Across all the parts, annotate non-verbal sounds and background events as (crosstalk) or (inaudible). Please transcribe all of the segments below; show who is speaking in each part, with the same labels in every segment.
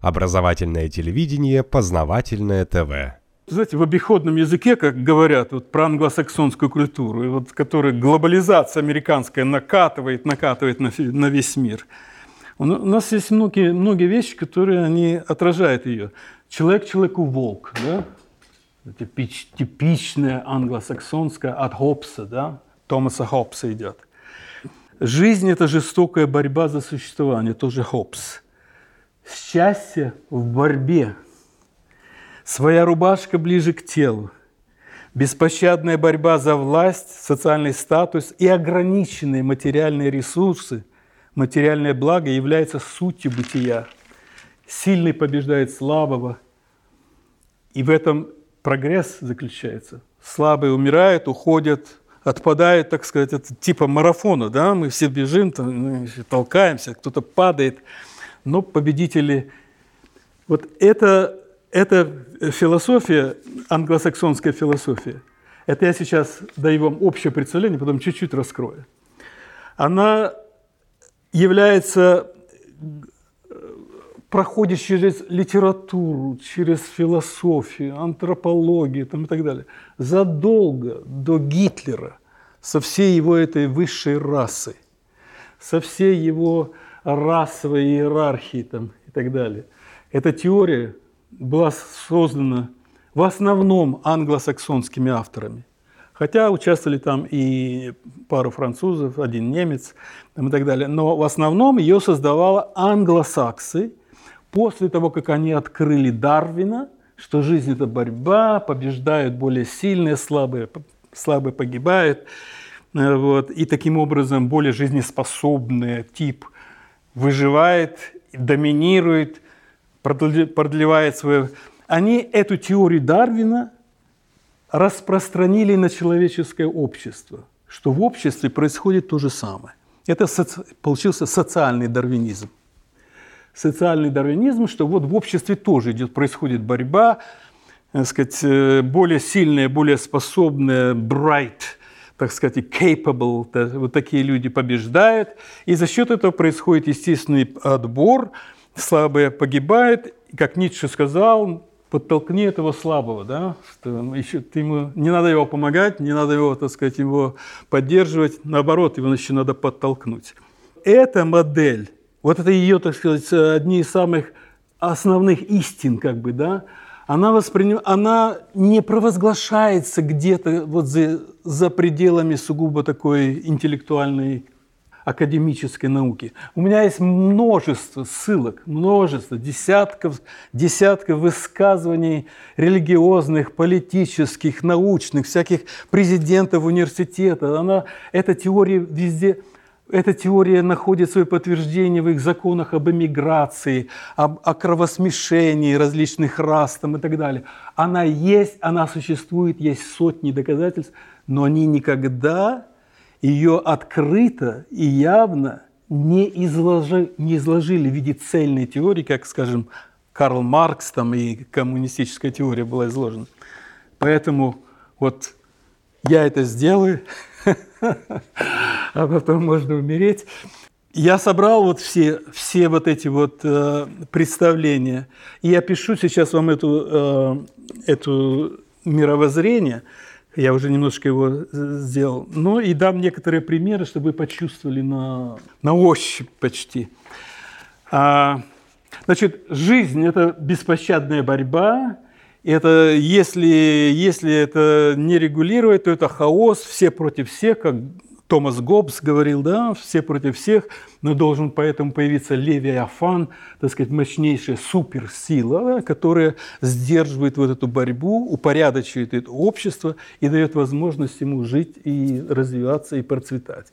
Speaker 1: Образовательное телевидение, познавательное ТВ.
Speaker 2: Знаете, в обиходном языке, как говорят вот, про англосаксонскую культуру, и вот, которая глобализация американская накатывает, накатывает на, на весь мир. У нас есть многие, многие вещи, которые они отражают ее. Человек человеку волк, да? Типич, типичная англосаксонская от Хопса, да? Томаса Хопса идет. Жизнь – это жестокая борьба за существование, тоже Хопс. Счастье в борьбе. Своя рубашка ближе к телу. Беспощадная борьба за власть, социальный статус и ограниченные материальные ресурсы, материальное благо является сутью бытия. Сильный побеждает слабого. И в этом прогресс заключается. Слабые умирают, уходят, отпадают, так сказать, это типа марафона, да, мы все бежим, там, толкаемся, кто-то падает, но победители... Вот это, это философия, англосаксонская философия, это я сейчас даю вам общее представление, потом чуть-чуть раскрою. Она является проходит через литературу, через философию, антропологию там, и так далее. Задолго до Гитлера со всей его этой высшей расой, со всей его расовой иерархии там, и так далее. Эта теория была создана в основном англосаксонскими авторами. Хотя участвовали там и пару французов, один немец там, и так далее. Но в основном ее создавала англосаксы – После того, как они открыли Дарвина, что жизнь – это борьба, побеждают более сильные, слабые, слабые погибают, э, вот, и таким образом более жизнеспособный тип выживает, доминирует, продлевает свое... Они эту теорию Дарвина распространили на человеческое общество, что в обществе происходит то же самое. Это соци... получился социальный дарвинизм социальный дарвинизм, что вот в обществе тоже идет, происходит борьба, так сказать, э, более сильные, более способные, bright, так сказать, capable, вот такие люди побеждают, и за счет этого происходит естественный отбор, слабые погибают, как Ницше сказал, подтолкни этого слабого, да, что еще ты ему не надо его помогать, не надо его, так сказать, его поддерживать, наоборот, его еще надо подтолкнуть. Эта модель вот это ее, так сказать, одни из самых основных истин, как бы, да, она, восприним... она не провозглашается где-то вот за, за пределами сугубо такой интеллектуальной академической науки. У меня есть множество ссылок, множество, десятков, десятков высказываний религиозных, политических, научных, всяких президентов университета. Она, эта теория везде эта теория находит свое подтверждение в их законах об эмиграции, об, о кровосмешении различных рас там, и так далее. Она есть, она существует, есть сотни доказательств, но они никогда ее открыто и явно не изложили, не изложили в виде цельной теории, как, скажем, Карл Маркс там, и коммунистическая теория была изложена. Поэтому вот я это сделаю, (laughs) а потом можно умереть. Я собрал вот все, все вот эти вот э, представления, и я пишу сейчас вам эту, э, эту мировоззрение, я уже немножко его сделал, ну и дам некоторые примеры, чтобы вы почувствовали на, на ощупь почти. А, значит, жизнь – это беспощадная борьба, это если, если это не регулировать, то это хаос, все против всех, как Томас Гоббс говорил, да, все против всех, но должен поэтому появиться Левиафан, так сказать, мощнейшая суперсила, да, которая сдерживает вот эту борьбу, упорядочивает это общество и дает возможность ему жить и развиваться и процветать.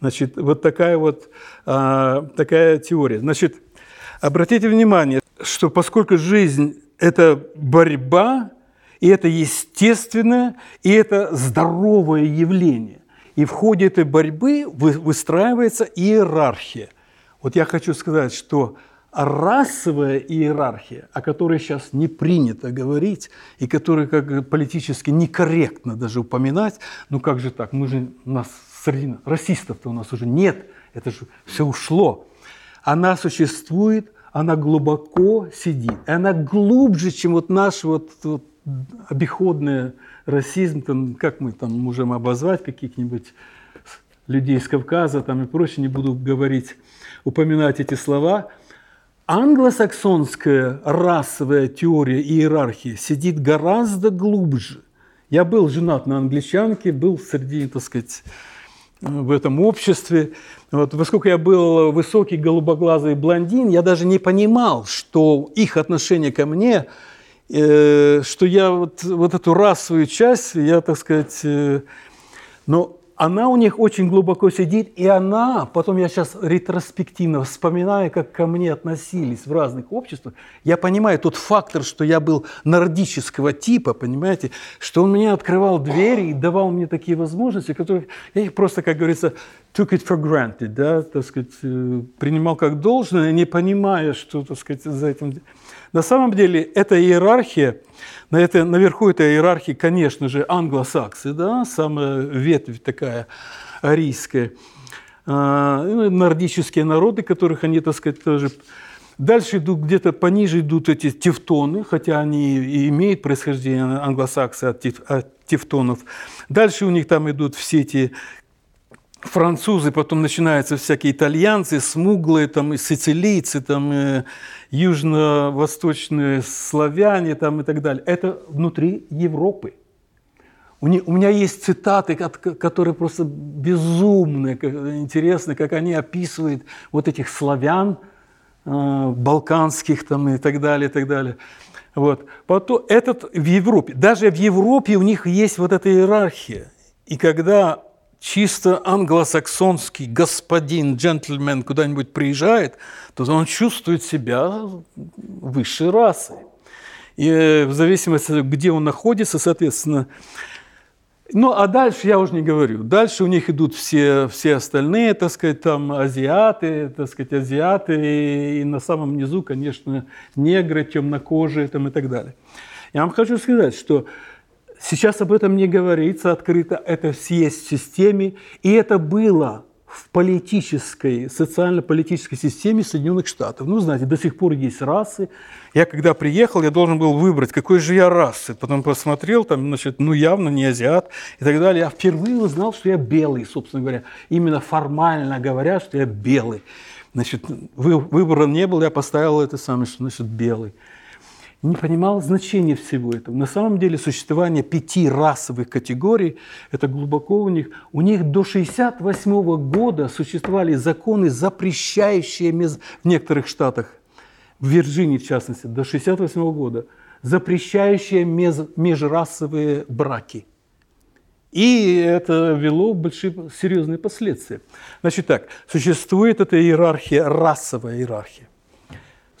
Speaker 2: Значит, вот такая вот а, такая теория. Значит, обратите внимание, что поскольку жизнь это борьба, и это естественное, и это здоровое явление. И в ходе этой борьбы выстраивается иерархия. Вот я хочу сказать, что расовая иерархия, о которой сейчас не принято говорить, и которую как политически некорректно даже упоминать, ну как же так, мы же, нас среди расистов-то у нас уже нет, это же все ушло. Она существует она глубоко сидит. И она глубже, чем вот наш вот, вот обиходный расизм, там, как мы там можем обозвать каких-нибудь людей из Кавказа там и прочее, не буду говорить, упоминать эти слова. Англосаксонская расовая теория иерархии сидит гораздо глубже. Я был женат на англичанке, был среди, так сказать, в этом обществе. Вот, поскольку я был высокий голубоглазый блондин, я даже не понимал, что их отношение ко мне, э, что я вот, вот эту расовую часть, я, так сказать, э, но она у них очень глубоко сидит, и она, потом я сейчас ретроспективно вспоминаю, как ко мне относились в разных обществах, я понимаю тот фактор, что я был нордического типа, понимаете, что он мне открывал двери и давал мне такие возможности, которые я их просто, как говорится, took it for granted, да, так сказать, э, принимал как должное, не понимая, что, так сказать, за этим... На самом деле, эта иерархия, на это, наверху этой иерархии, конечно же, англосаксы, да, самая ветвь такая арийская, а, ну, нордические народы, которых они, так сказать, тоже... Дальше идут где-то пониже идут эти тевтоны, хотя они и имеют происхождение англосаксы от, тев, от тевтонов. Дальше у них там идут все эти французы, потом начинаются всякие итальянцы, смуглые, там, и сицилийцы, там, и южно-восточные славяне там, и так далее. Это внутри Европы. У меня есть цитаты, которые просто безумные, интересные, как они описывают вот этих славян, э, балканских там и так далее, и так далее. Вот. Потом этот в Европе, даже в Европе у них есть вот эта иерархия. И когда чисто англосаксонский господин, джентльмен куда-нибудь приезжает, то он чувствует себя высшей расы. И э, в зависимости, где он находится, соответственно, ну, а дальше я уже не говорю. Дальше у них идут все, все остальные, так сказать, там азиаты, так сказать, азиаты, и, и на самом низу, конечно, негры, темнокожие там, и так далее. Я вам хочу сказать, что Сейчас об этом не говорится открыто, это есть в системе, и это было в политической, социально-политической системе Соединенных Штатов. Ну, знаете, до сих пор есть расы. Я когда приехал, я должен был выбрать, какой же я расы. Потом посмотрел, там, значит, ну, явно не азиат и так далее. Я впервые узнал, что я белый, собственно говоря. Именно формально говоря, что я белый. Значит, выбора не было, я поставил это самое, что значит белый не понимал значения всего этого. На самом деле существование пяти расовых категорий, это глубоко у них, у них до 1968 года существовали законы, запрещающие в некоторых штатах, в Вирджинии в частности, до 1968 года, запрещающие межрасовые браки. И это вело большие серьезные последствия. Значит так, существует эта иерархия, расовая иерархия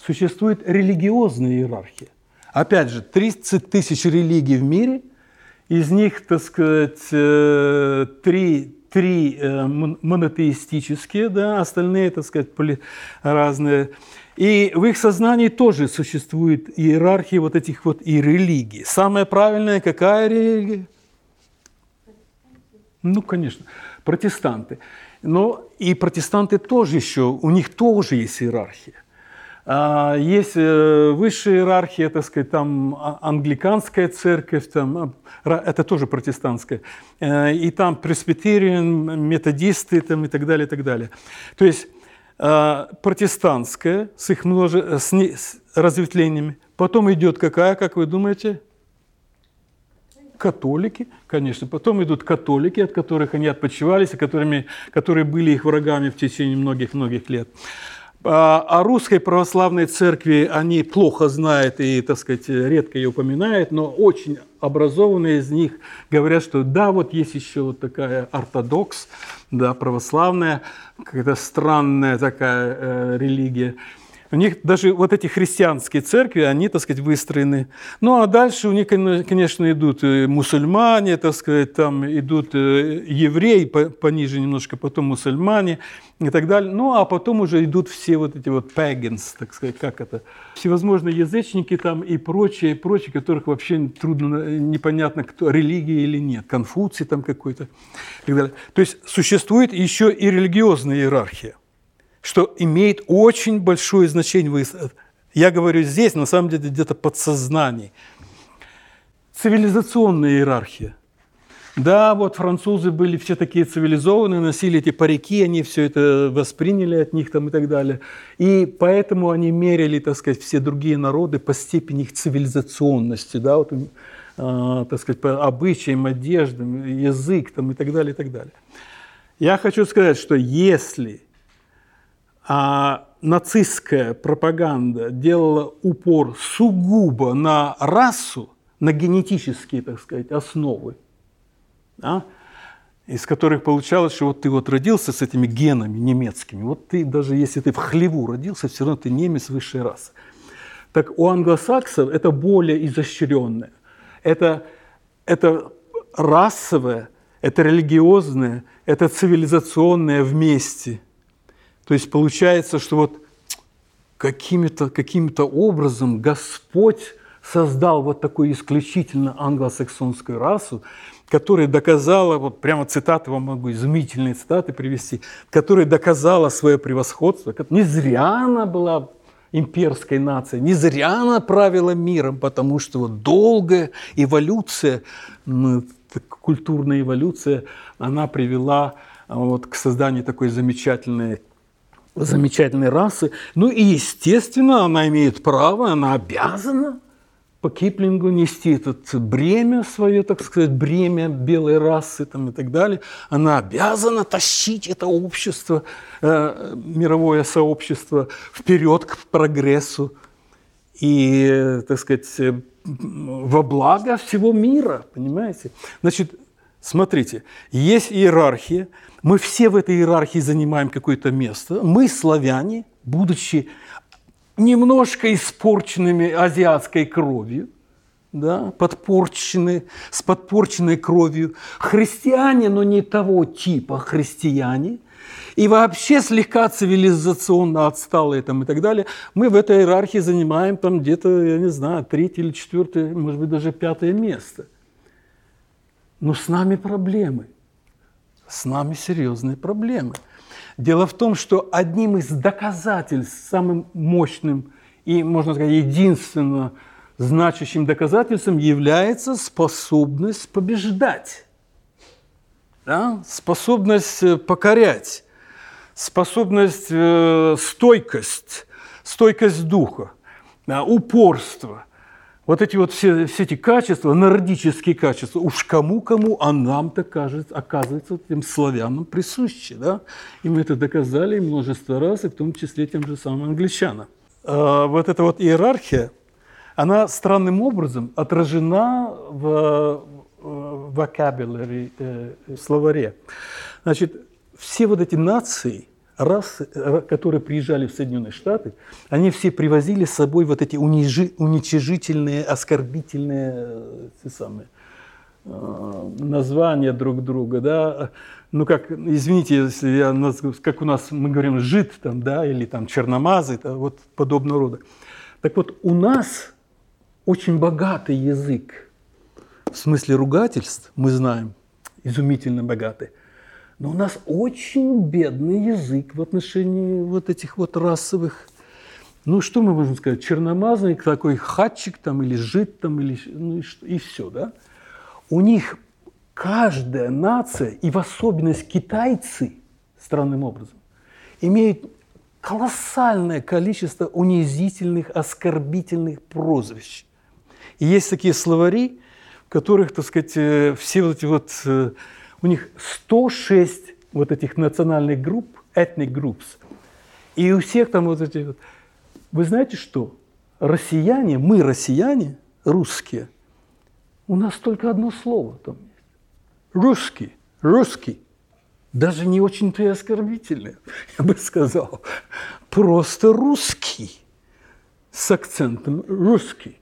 Speaker 2: существует религиозная иерархия. Опять же, 30 тысяч религий в мире, из них, так сказать, э, три, три э, монотеистические, да, остальные, так сказать, разные. И в их сознании тоже существует иерархия вот этих вот и религий. Самая правильная какая религия? Ну, конечно, протестанты. Но и протестанты тоже еще, у них тоже есть иерархия. А, есть э, высшая иерархия, так сказать, там а, англиканская церковь, там, а, это тоже протестантская, э, и там пресбитериан, методисты там, и так далее, и так далее. То есть протестантская с их множе... с, не... с разветвлениями, потом идет какая, как вы думаете? Католики, конечно. Потом идут католики, от которых они отпочивались, которыми, которые были их врагами в течение многих-многих лет. А, о русской православной церкви они плохо знают и, так сказать, редко ее упоминают, но очень образованные из них говорят, что да, вот есть еще вот такая ортодокс, да, православная, какая-то странная такая э, религия. У них даже вот эти христианские церкви, они, так сказать, выстроены. Ну, а дальше у них, конечно, идут э, мусульмане, так сказать, там идут э, евреи пониже немножко, потом мусульмане и так далее. Ну, а потом уже идут все вот эти вот pagans, так сказать, как это, всевозможные язычники там и прочие, прочие, которых вообще трудно, непонятно, кто, религия или нет, Конфуций там какой-то и так далее. То есть существует еще и религиозная иерархия. Что имеет очень большое значение. Я говорю здесь, на самом деле, где-то подсознание. Цивилизационная иерархия. Да, вот французы были все такие цивилизованные, носили эти парики, они все это восприняли от них там и так далее. И поэтому они мерили, так сказать, все другие народы по степени их цивилизационности, да, вот, э, так сказать, по обычаям, одеждам, язык там и так далее, и так далее. Я хочу сказать, что если а, нацистская пропаганда делала упор сугубо на расу, на генетические, так сказать, основы, да, из которых получалось, что вот ты вот родился с этими генами немецкими, вот ты даже если ты в хлеву родился, все равно ты немец высшей расы. Так у англосаксов это более изощренное. Это, это расовое, это религиозное, это цивилизационное вместе. То есть получается, что вот каким-то каким образом Господь создал вот такую исключительно англосаксонскую расу, которая доказала, вот прямо цитаты вам могу, изумительные цитаты привести, которая доказала свое превосходство. Не зря она была имперской нацией, не зря она правила миром, потому что вот долгая эволюция, ну, культурная эволюция, она привела а, вот к созданию такой замечательной замечательной расы. Ну и, естественно, она имеет право, она обязана по Киплингу нести это бремя свое, так сказать, бремя белой расы там, и так далее. Она обязана тащить это общество, э, мировое сообщество вперед к прогрессу и, так сказать, во благо всего мира, понимаете? Значит, смотрите, есть иерархия, мы все в этой иерархии занимаем какое-то место. Мы, славяне, будучи немножко испорченными азиатской кровью, да, подпорчены, с подпорченной кровью, христиане, но не того типа христиане, и вообще слегка цивилизационно отсталые там и так далее, мы в этой иерархии занимаем там где-то, я не знаю, третье или четвертое, может быть, даже пятое место. Но с нами проблемы. С нами серьезные проблемы. Дело в том, что одним из доказательств, самым мощным и, можно сказать, единственно значащим доказательством является способность побеждать, да? способность э, покорять, способность, э, стойкость, стойкость духа, да, упорство – вот эти вот все, все эти качества, нордические качества, уж кому-кому, а нам-то кажется, оказывается, этим славянам присущи. Да? И мы это доказали множество раз, и в том числе тем же самым англичанам. А вот эта вот иерархия, она странным образом отражена в vocabulary, э, словаре. Значит, все вот эти нации, расы, которые приезжали в Соединенные Штаты, они все привозили с собой вот эти унижи, уничижительные, оскорбительные э, те самые, э, названия друг друга, да, ну как, извините, если я, как у нас мы говорим жид там, да, или там черномазы, это вот подобного рода. Так вот, у нас очень богатый язык, в смысле ругательств, мы знаем, изумительно богатый. Но у нас очень бедный язык в отношении вот этих вот расовых ну, что мы можем сказать? Черномазный такой хатчик там или жид там, или, ну, и, и все, да? У них каждая нация, и в особенность китайцы, странным образом, имеют колоссальное количество унизительных, оскорбительных прозвищ. И есть такие словари, в которых, так сказать, э, все вот эти вот э, у них 106 вот этих национальных групп, ethnic groups. И у всех там вот эти вот... Вы знаете что? Россияне, мы россияне, русские, у нас только одно слово там есть. Русский, русский. Даже не очень-то и оскорбительное, (laughs) я бы сказал. Просто русский. С акцентом русский.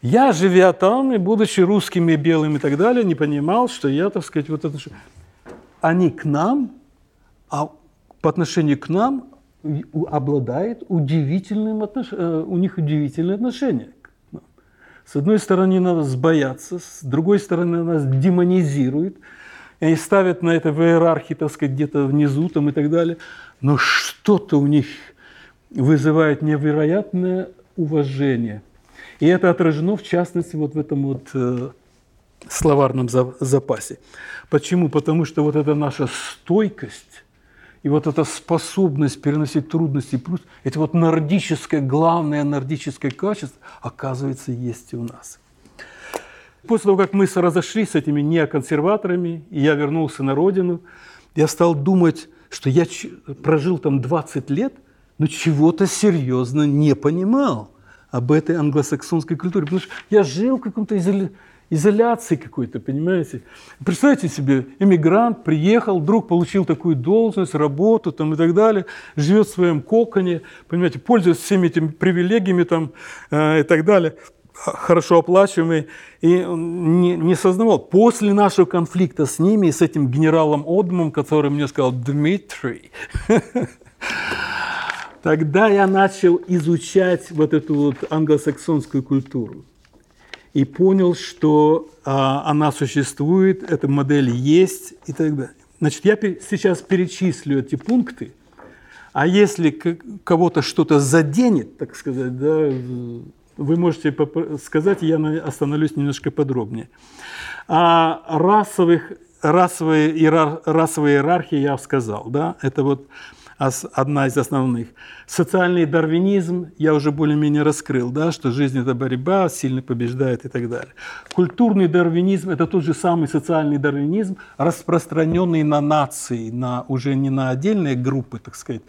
Speaker 2: Я, живя там, и будучи русским и белым и так далее, не понимал, что я, так сказать, вот это... Они к нам, а по отношению к нам обладает удивительным отнош... Э, у них удивительное отношение. С одной стороны, нас боятся, с другой стороны, нас демонизируют. и они ставят на это в иерархии, так сказать, где-то внизу там и так далее. Но что-то у них вызывает невероятное уважение. И это отражено, в частности, вот в этом вот э, словарном за, запасе. Почему? Потому что вот эта наша стойкость и вот эта способность переносить трудности, это вот нордическое, главное нордическое качество, оказывается, есть и у нас. После того, как мы разошлись с этими неоконсерваторами, и я вернулся на родину, я стал думать, что я прожил там 20 лет, но чего-то серьезно не понимал об этой англосаксонской культуре. Потому что я жил в каком-то изоля... изоляции какой-то, понимаете. Представьте себе, эмигрант приехал, вдруг получил такую должность, работу там, и так далее, живет в своем коконе, понимаете, пользуется всеми этими привилегиями там, э, и так далее хорошо оплачиваемый, и не, не сознавал. После нашего конфликта с ними, с этим генералом Одмом, который мне сказал «Дмитрий», (laughs) тогда я начал изучать вот эту вот англосаксонскую культуру и понял, что а, она существует, эта модель есть и так далее. Значит, я сейчас перечислю эти пункты, а если кого-то что-то заденет, так сказать, да, вы можете сказать, я остановлюсь немножко подробнее. О расовых, расовой, иерар, расовой иерархии я сказал, да, это вот одна из основных. Социальный дарвинизм я уже более-менее раскрыл, да, что жизнь – это борьба, сильный побеждает и так далее. Культурный дарвинизм – это тот же самый социальный дарвинизм, распространенный на нации, на, уже не на отдельные группы, так сказать,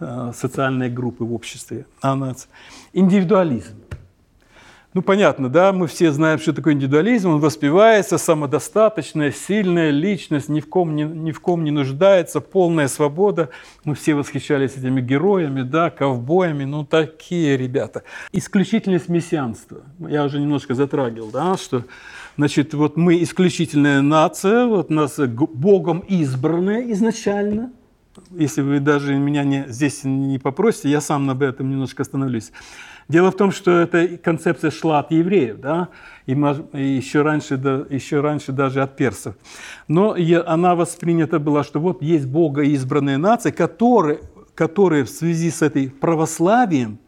Speaker 2: э, социальные группы в обществе, а нации. Индивидуализм. Ну, понятно, да, мы все знаем, что такое индивидуализм, он воспевается, самодостаточная, сильная личность, ни в ком не, ни в ком не нуждается, полная свобода. Мы все восхищались этими героями, да, ковбоями, ну, такие ребята. Исключительность мессианства, я уже немножко затрагивал, да, что, значит, вот мы исключительная нация, вот нас Богом избранная изначально, если вы даже меня не, здесь не попросите, я сам об этом немножко остановлюсь. Дело в том, что эта концепция шла от евреев, да, и еще раньше, еще раньше даже от персов. Но она воспринята была, что вот есть Бога избранная нация, которая, которая в связи с этой православием,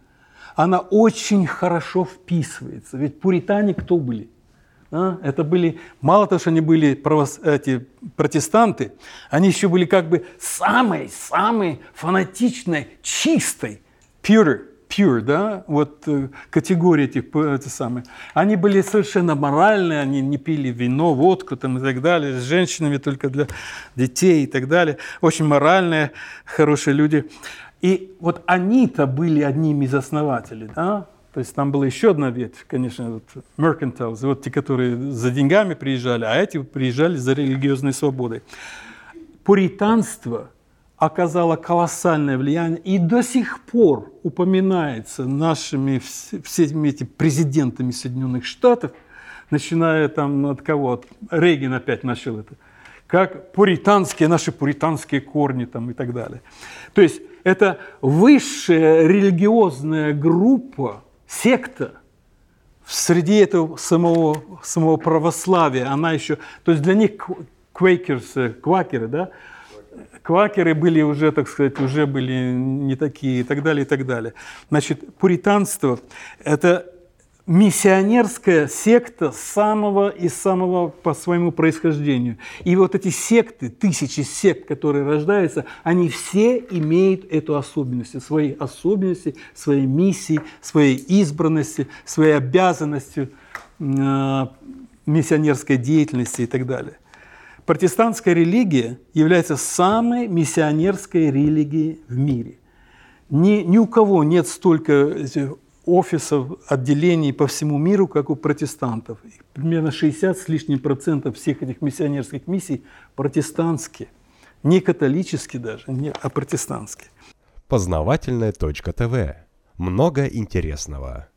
Speaker 2: она очень хорошо вписывается. Ведь пуритане кто были? А? Это были, мало того, что они были правос, эти, протестанты, они еще были как бы самой-самой фанатичной, чистой, pure pure, да, вот э, категории этих, это самое, они были совершенно моральные, они не пили вино, водку там и так далее, с женщинами только для детей и так далее, очень моральные, хорошие люди. И вот они-то были одними из основателей, да, то есть там была еще одна ветвь, конечно, вот mercantiles, вот те, которые за деньгами приезжали, а эти приезжали за религиозной свободой. Пуританство – оказала колоссальное влияние и до сих пор упоминается нашими всеми этими президентами Соединенных Штатов, начиная там от кого, от Рейган опять начал это, как пуританские, наши пуританские корни там и так далее. То есть это высшая религиозная группа, секта, среди этого самого, самого православия, она еще, то есть для них квейкерсы, квакеры, да, квакеры были уже, так сказать, уже были не такие и так далее, и так далее. Значит, пуританство – это миссионерская секта самого и самого по своему происхождению. И вот эти секты, тысячи сект, которые рождаются, они все имеют эту особенность, свои особенности, свои миссии, своей избранности, своей обязанности э, миссионерской деятельности и так далее. Протестантская религия является самой миссионерской религией в мире. Ни, ни у кого нет столько офисов, отделений по всему миру, как у протестантов. Примерно 60 с лишним процентов всех этих миссионерских миссий протестантские. Не католические даже, не, а протестантские.
Speaker 1: Познавательная точка ТВ. Много интересного.